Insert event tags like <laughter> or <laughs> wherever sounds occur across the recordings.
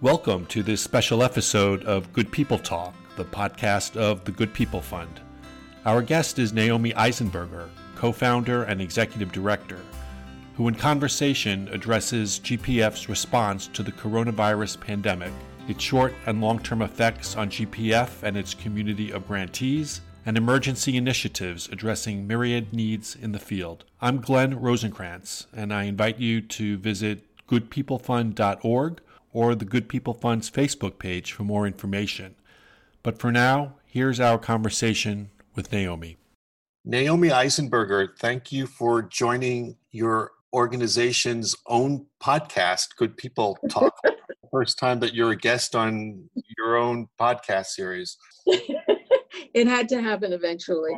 Welcome to this special episode of Good People Talk, the podcast of the Good People Fund. Our guest is Naomi Eisenberger, co founder and executive director, who, in conversation, addresses GPF's response to the coronavirus pandemic, its short and long term effects on GPF and its community of grantees, and emergency initiatives addressing myriad needs in the field. I'm Glenn Rosenkrantz, and I invite you to visit goodpeoplefund.org or the Good People Fund's Facebook page for more information. But for now, here's our conversation with Naomi. Naomi Eisenberger, thank you for joining your organization's own podcast, Good People Talk. <laughs> First time that you're a guest on your own podcast series. <laughs> it had to happen eventually.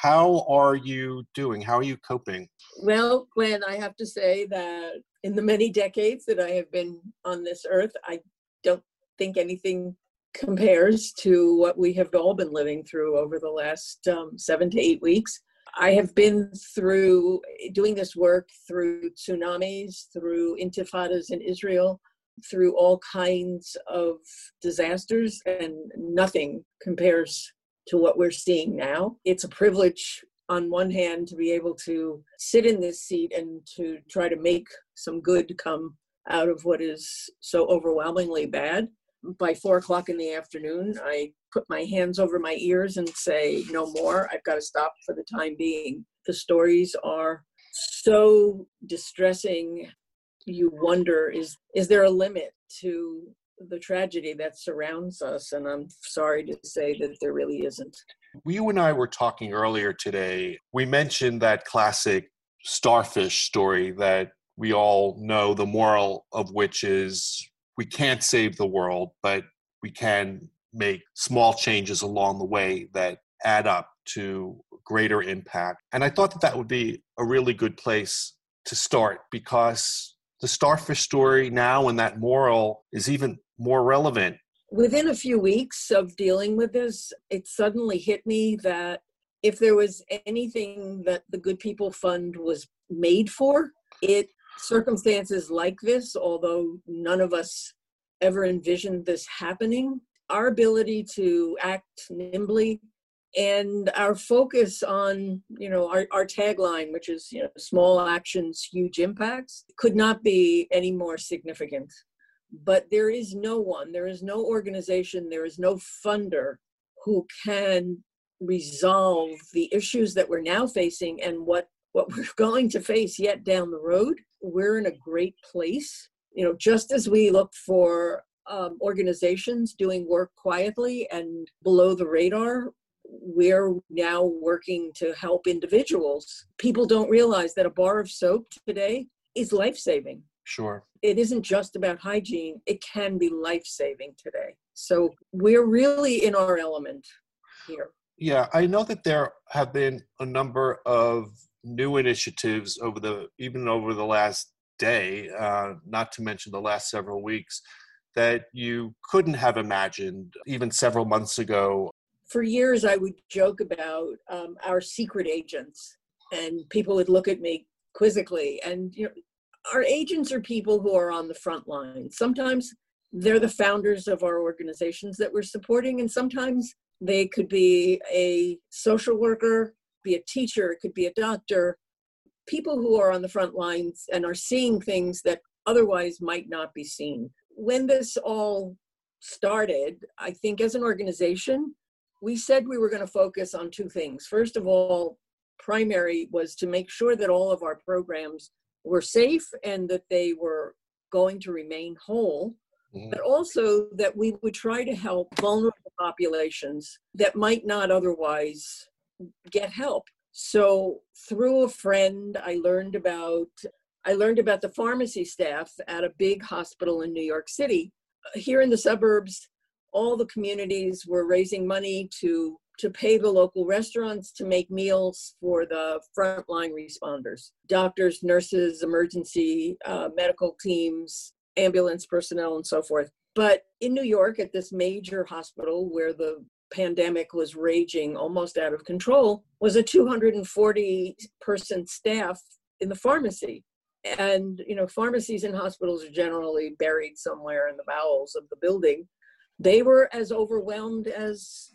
How are you doing? How are you coping? Well, Glenn, I have to say that in the many decades that I have been on this earth, I don't think anything compares to what we have all been living through over the last um, seven to eight weeks. I have been through doing this work through tsunamis, through intifadas in Israel, through all kinds of disasters, and nothing compares to what we're seeing now. It's a privilege on one hand to be able to sit in this seat and to try to make some good come out of what is so overwhelmingly bad. By four o'clock in the afternoon, I put my hands over my ears and say, No more. I've got to stop for the time being. The stories are so distressing. You wonder is, is there a limit to the tragedy that surrounds us? And I'm sorry to say that there really isn't. You and I were talking earlier today. We mentioned that classic starfish story that we all know, the moral of which is we can't save the world, but we can make small changes along the way that add up to greater impact. And I thought that that would be a really good place to start because the starfish story now and that moral is even more relevant. Within a few weeks of dealing with this, it suddenly hit me that if there was anything that the Good People Fund was made for, it circumstances like this, although none of us ever envisioned this happening, our ability to act nimbly and our focus on you know our, our tagline which is you know small actions huge impacts could not be any more significant but there is no one, there is no organization, there is no funder who can resolve the issues that we're now facing and what what <laughs> we're going to face yet down the road. We're in a great place. You know just as we look for um, organizations doing work quietly and below the radar we're now working to help individuals. People don't realize that a bar of soap today is life-saving Sure. It isn't just about hygiene, it can be life saving today. So we're really in our element here. Yeah, I know that there have been a number of new initiatives over the even over the last day, uh, not to mention the last several weeks, that you couldn't have imagined even several months ago. For years, I would joke about um, our secret agents, and people would look at me quizzically. And you know, our agents are people who are on the front line. Sometimes they're the founders of our organizations that we're supporting, and sometimes they could be a social worker, be a teacher, it could be a doctor, people who are on the front lines and are seeing things that otherwise might not be seen. When this all started, I think as an organization, we said we were going to focus on two things. First of all, primary was to make sure that all of our programs were safe and that they were going to remain whole, mm-hmm. but also that we would try to help vulnerable populations that might not otherwise get help. So through a friend, I learned about I learned about the pharmacy staff at a big hospital in New York City. Here in the suburbs, all the communities were raising money to to pay the local restaurants to make meals for the frontline responders doctors, nurses, emergency uh, medical teams, ambulance personnel, and so forth. But in New York, at this major hospital where the pandemic was raging almost out of control, was a 240 person staff in the pharmacy. and you know pharmacies and hospitals are generally buried somewhere in the bowels of the building they were as overwhelmed as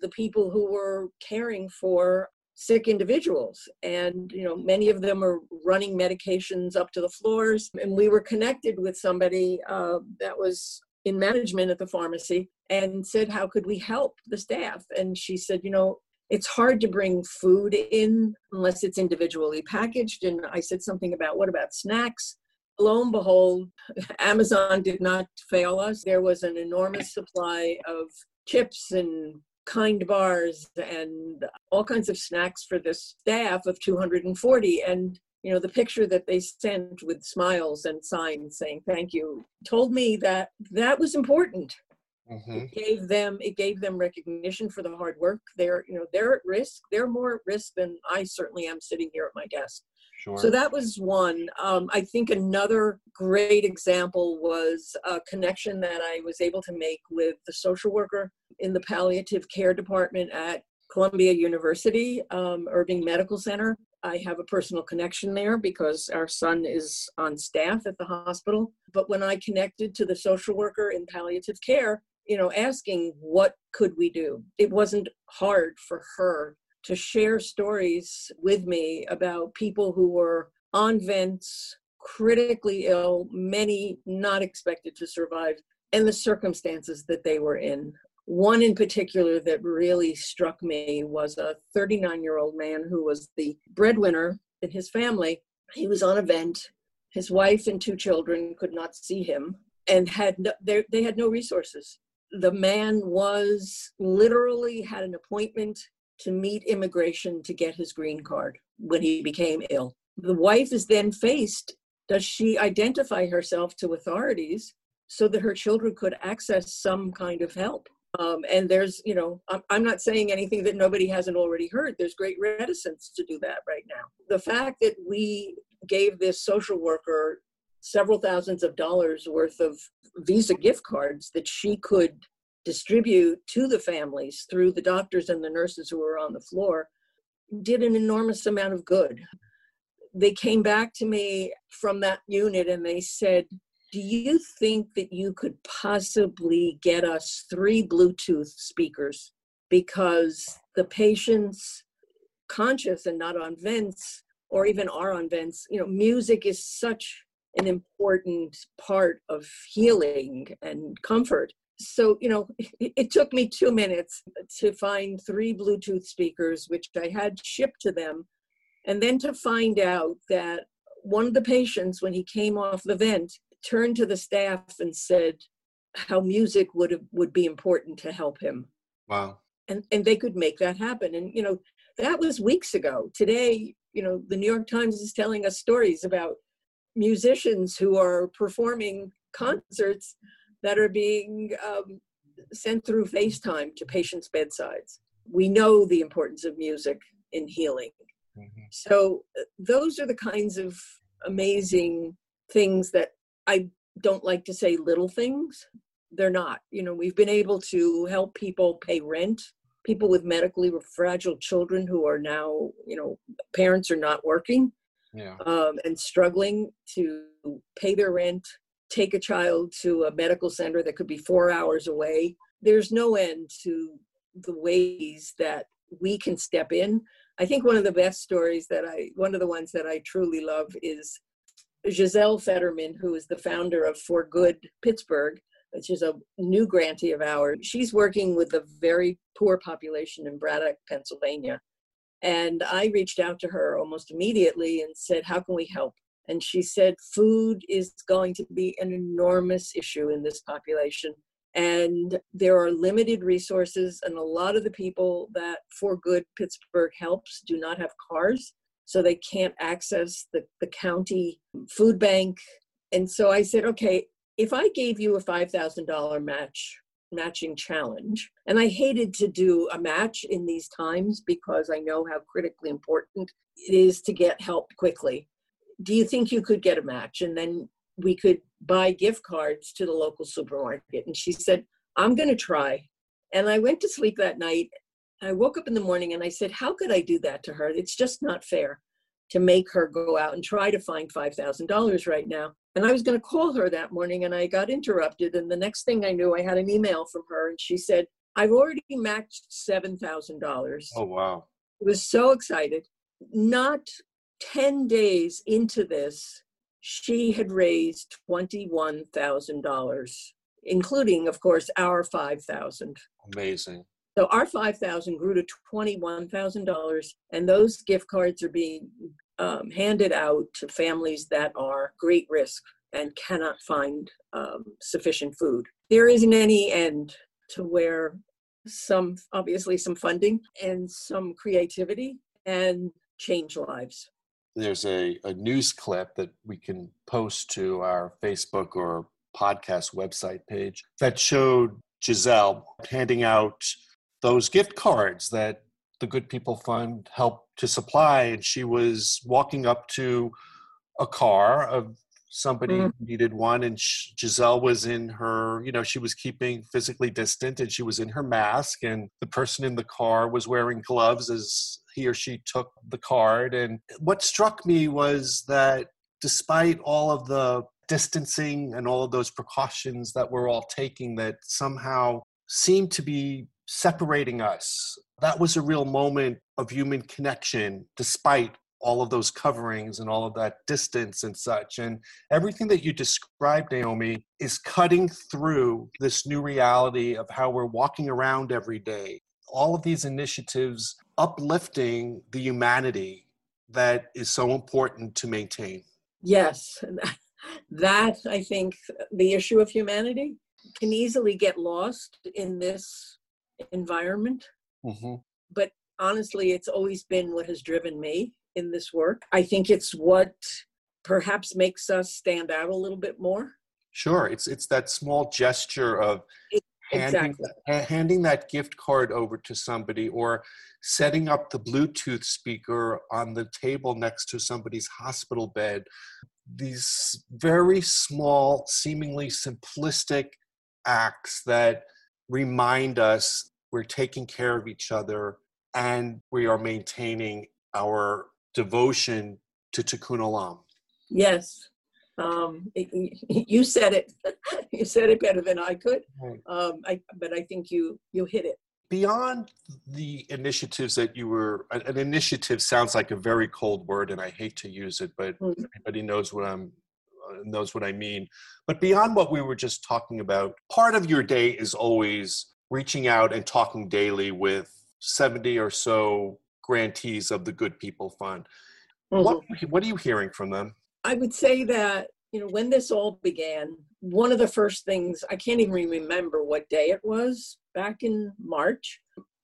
the people who were caring for sick individuals. And you know many of them are running medications up to the floors. And we were connected with somebody uh, that was in management at the pharmacy and said how could we help the staff? And she said you know it's hard to bring food in unless it's individually packaged. And i said something about what about snacks? Lo and behold <laughs> amazon did not fail us. There was an enormous supply of chips and kind bars and all kinds of snacks for the staff of 240 and you know the picture that they sent with smiles and signs saying thank you told me that that was important mm-hmm. it gave them it gave them recognition for the hard work they're you know they're at risk they're more at risk than i certainly am sitting here at my desk Sure. So that was one. Um, I think another great example was a connection that I was able to make with the social worker in the palliative care department at Columbia University um, Irving Medical Center. I have a personal connection there because our son is on staff at the hospital. But when I connected to the social worker in palliative care, you know, asking what could we do, it wasn't hard for her to share stories with me about people who were on vents, critically ill, many not expected to survive, and the circumstances that they were in. One in particular that really struck me was a 39 year old man who was the breadwinner in his family. He was on a vent. His wife and two children could not see him and had no, they, they had no resources. The man was literally had an appointment to meet immigration to get his green card when he became ill. The wife is then faced does she identify herself to authorities so that her children could access some kind of help? Um, and there's, you know, I'm, I'm not saying anything that nobody hasn't already heard. There's great reticence to do that right now. The fact that we gave this social worker several thousands of dollars worth of Visa gift cards that she could distribute to the families through the doctors and the nurses who were on the floor did an enormous amount of good. They came back to me from that unit and they said, Do you think that you could possibly get us three Bluetooth speakers? Because the patients, conscious and not on vents, or even are on vents, you know, music is such an important part of healing and comfort so you know it, it, took me two minutes to find three bluetooth speakers which i had shipped to them and then to find out that one of the patients when he came off the vent turned to the staff and said how music would have, would be important to help him wow and and they could make that happen and you know that was weeks ago today you know the new york times is telling us stories about musicians who are performing concerts that are being um, sent through FaceTime to patients' bedsides. We know the importance of music in healing. Mm-hmm. So, uh, those are the kinds of amazing things that I don't like to say little things. They're not. You know, we've been able to help people pay rent, people with medically fragile children who are now, you know, parents are not working yeah. um, and struggling to pay their rent, take a child to a medical center that could be four hours away. There's no end to the ways that we can step in. I think one of the best stories that I, one of the ones that I truly love is Giselle Fetterman, who is the founder of For Good Pittsburgh, which is a new grantee of ours. She's working with a very poor population in Braddock, Pennsylvania. And I reached out to her almost immediately and said, How can we help? And she said, food is going to be an enormous issue in this population. And there are limited resources, and a lot of the people that For Good Pittsburgh helps do not have cars, so they can't access the, the county food bank. And so I said, okay, if I gave you a $5,000 match, matching challenge, and I hated to do a match in these times because I know how critically important it is to get help quickly do you think you could get a match? And then we could buy gift cards to the local supermarket. And she said, I'm going to try. And I went to sleep that night. I woke up in the morning and I said, How could I do that to her? It's just not fair. to make her go out and try to find $5,000 right now. And I was going to call her that morning and I got interrupted. And the next thing I knew, I had an email from her and she said, I've already matched $7,000. Oh, wow. I was so excited. Not 10 days into this, she had raised $21,000, including, of course, our 5000 Amazing. So our 5000 grew to $21,000, and those gift cards are being um, handed out to families that are great risk and cannot find um, sufficient food. There isn't any end to where some, obviously, some funding and some creativity and change lives. There's a, a news clip that we can post to our Facebook or podcast website page that showed Giselle handing out those gift cards that the Good People Fund helped to supply. And she was walking up to a car of somebody mm. needed one and giselle was in her you know she was keeping physically distant and she was in her mask and the person in the car was wearing gloves as he or she took the card and what struck me was that despite all of the distancing and all of those precautions that we're all taking that somehow seemed to be separating us that was a real moment of human connection despite all of those coverings and all of that distance and such. And everything that you described, Naomi, is cutting through this new reality of how we're walking around every day. All of these initiatives uplifting the humanity that is so important to maintain. Yes, that I think the issue of humanity can easily get lost in this environment. Mm-hmm. But honestly, it's always been what has driven me in this work. I think it's what perhaps makes us stand out a little bit more. Sure, it's it's that small gesture of handing, handing that gift card over to somebody or setting up the Bluetooth speaker on the table next to somebody's hospital bed. These very small, seemingly simplistic acts that remind us we're taking care of each other and we are maintaining our devotion to Tikkun Olam. Yes. Um, it, <laughs> you said it. <laughs> you said it better than I could. Um, I, but I think you you hit it. Beyond the initiatives that you were, an initiative sounds like a very cold word, and I hate to use it, but mm. everybody knows what I'm knows what I mean. But beyond what we were just talking about, part of your day is always reaching out and talking daily with 70 or so grantees of the Good People Fund. Mm-hmm. What, what are you hearing from them? I would say that, you know, when this all began, one of the first things, I can't even remember what day it was, back in March,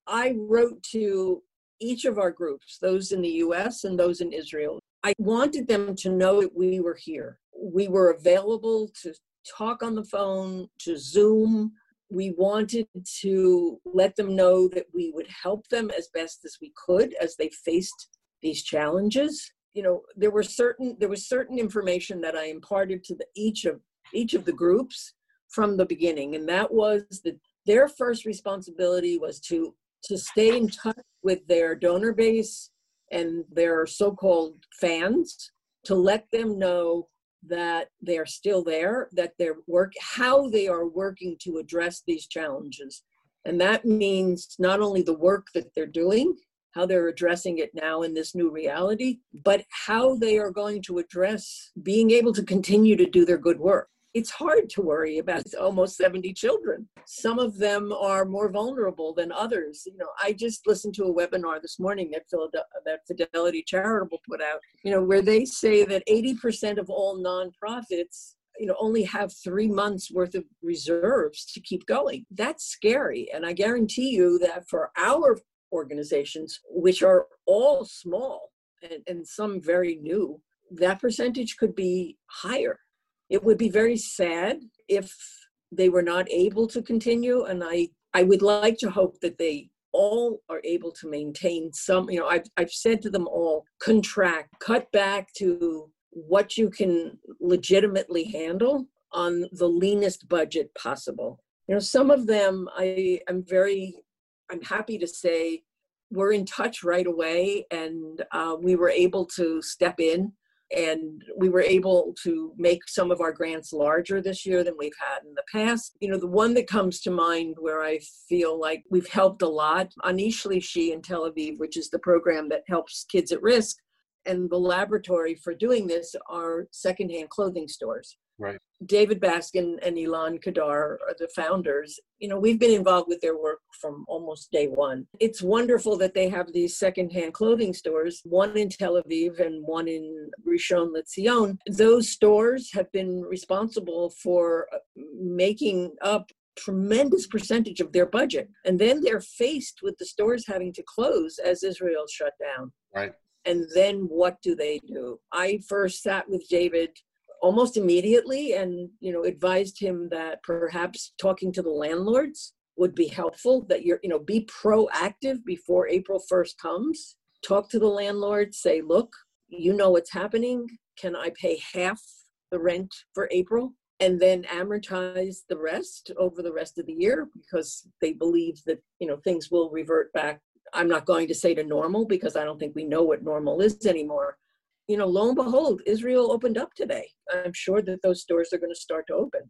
I wrote to each of our groups, those in the US and those in Israel. I wanted them to know that we were here. We were available to talk on the phone, to Zoom, we wanted to let them know that we would help them as best as we could as they faced these challenges. You know there were certain there was certain information that i imparted to the, each of each of the groups from the beginning and that was that their first responsibility was to to stay in touch with their donor base and their so-called fans to let them know that they are still there, that they're work how they are working to address these challenges. And that means not only the work that they're doing, how they're addressing it now in this new reality, but how they are going to address being able to continue to do their good work it's hard to worry about almost 70 children. Some of them are more vulnerable than others. You know, I just listened to a webinar this morning that, that Fidelity Charitable put out, you know, where they say that 80% of all nonprofits you know only have three months worth of reserves to keep going that's scary and i guarantee you that for our organizations which are all small and, and some very new that percentage could be higher it would be very sad if they were not able to continue and i i would like to hope that they all are able to maintain some you know i've, I've said to them all contract cut back to what you can legitimately handle on the leanest budget possible. You know some of them i i'm very i'm happy to say were in touch right away and uh, we were able to step in and we were able to make some of our grants larger this year than we've had in the past. You know, the one that comes to mind where I feel like we've helped a lot, Ani Shlishi in Tel Aviv, which is the program that helps kids at risk, and the laboratory for doing this are secondhand clothing stores. Right. David Baskin and Ilan Kadar are the founders. You know, we've been involved with their work from almost day one. It's wonderful that they have these secondhand clothing stores, one in Tel Aviv and one in Rishon LeZion. Those stores have been responsible for uh, making up tremendous percentage of their budget. And then they're faced with the stores having to close as Israel shut down. Right. And then what do they do? I first sat with David almost immediately and you know advised him that perhaps talking to the landlords would be helpful that you're you know be proactive before april 1st comes. Talk to the landlord say look you know what's happening. Can i pay half the rent for april? And then amortize the rest over the rest of the year because they believe that you know things will revert back. I'm not going to say to normal because i don't think we know what normal is anymore you know, lo and behold, Israel opened up today. I'm sure that those stores are going to start to open.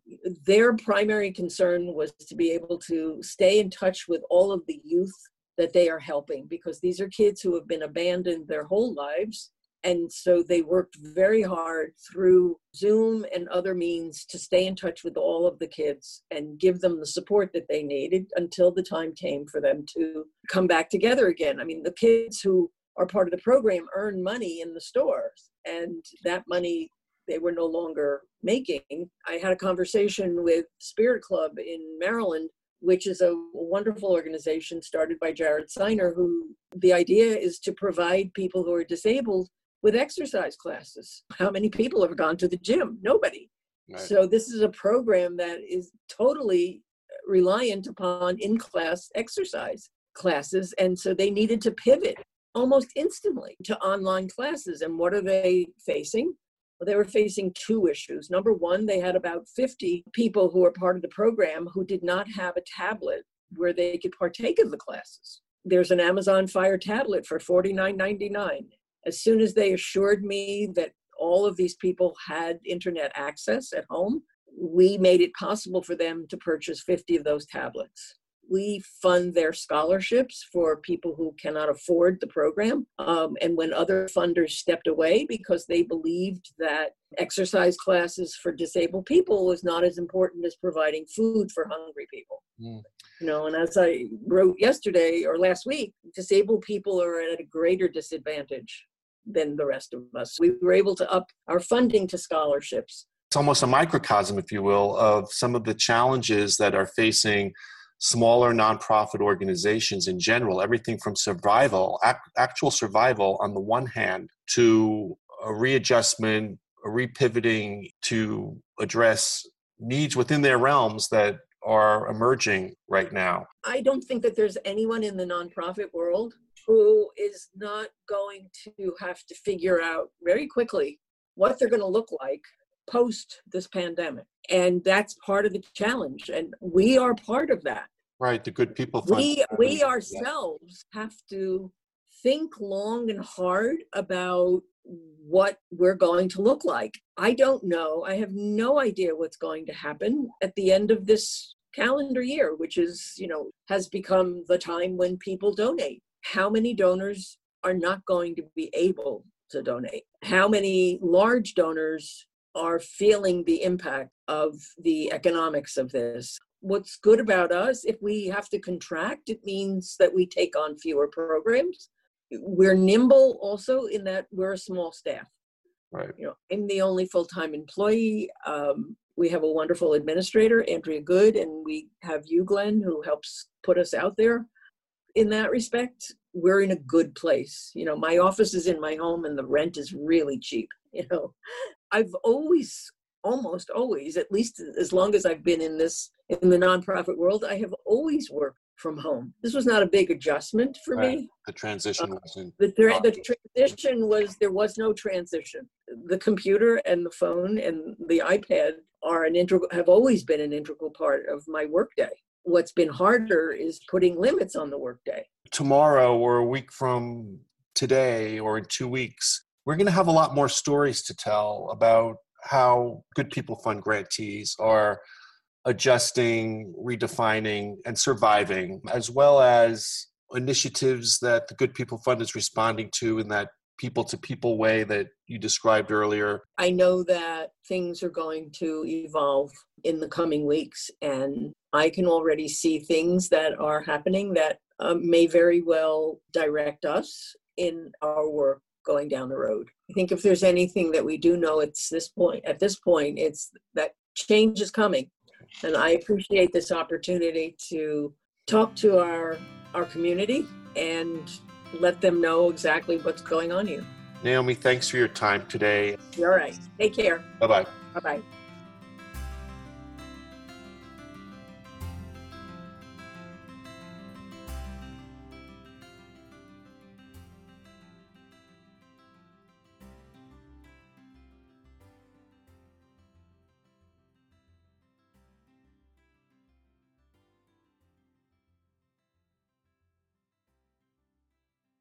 Their primary concern was to be able to stay in touch with all of the youth that they are helping because these are kids who have been abandoned their whole lives. And so they worked very hard through Zoom and other means to stay in touch with all of the kids and give them the support that they needed until the time came for them to come back together again. I mean, the kids who are part of the program earn money in the stores. And that money they were no longer making. I had a conversation with spirit club in maryland which is a wonderful organization started by jared seiner who the idea is to provide people who are disabled with exercise classes. How many people have gone to the gym? Nobody. Right. so this is a program that is totally reliant upon in-class exercise classes and so they needed to pivot almost instantly to online classes. And what are they facing? Well, they were facing two issues. Number one, they had about 50 people who were part of the program who did not have a tablet where they could partake of the classes. There's an Amazon Fire tablet for $49.99. As soon as they assured me that all of these people had internet access at home, we made it possible for them to purchase 50 of those tablets we fund their scholarships for people who cannot afford the program. Um, and when other funders stepped away because they believed that exercise classes for disabled people was not as important as providing food for hungry people. Mm. You know, and as I wrote yesterday or last week, disabled people are at a greater disadvantage than the rest of us. We were able to up our funding to scholarships. It's almost a microcosm, if you will, of some of the challenges that are facing smaller nonprofit organizations in general, everything from survival, actual survival on the one hand, to a readjustment, a repivoting to address needs within their realms that are emerging right now. I don't think that there's anyone in the nonprofit world who is not going to have to figure out very quickly what they're going to look like post this pandemic. And that's part of the challenge. And we are part of that. Right, the good people. We, we ourselves have to think long and hard about what we're going to look like. I don't know. I have no idea what's going to happen at the end of this calendar year, which is, you know, has become the time when people donate. How many donors are not going to be able to donate? How many large donors are feeling the impact of the economics of this. What's good about us, if we have to contract, it means that we take on fewer programs. We're nimble also in that we're a small staff. Right. You know, I'm the only full-time employee. Um, we have a wonderful administrator, Andrea Good, and we have you, Glenn, who helps put us out there. In that respect, we're in a good place. You know, my office is in my home and the rent is really cheap. <laughs> You know, I've always, almost always, at least as long as I've been in this, in the nonprofit world, I have always worked from home. This was not a big adjustment for right. me. The transition uh, wasn't. The, tra- the transition was there was no transition. The computer and the phone and the iPad are an integral have always been an integral part of my workday. What's been harder is putting limits on the workday. tomorrow or a week from today or in two weeks, we're going to have a lot more stories to tell about how Good People Fund grantees are adjusting, redefining, and surviving, as well as initiatives that the Good People Fund is responding to in that people to people way that you described earlier? I know that things are going to evolve in the coming weeks, and I can already see things that are happening that um, may very well direct us in our work going down the road. I think if there's anything that we do know it's this point at this point, it's that change is coming. And I appreciate this opportunity to talk to our our community and let them know exactly what's going on here. Naomi, thanks for your time today. You're all right. Take care. Bye bye. Bye bye.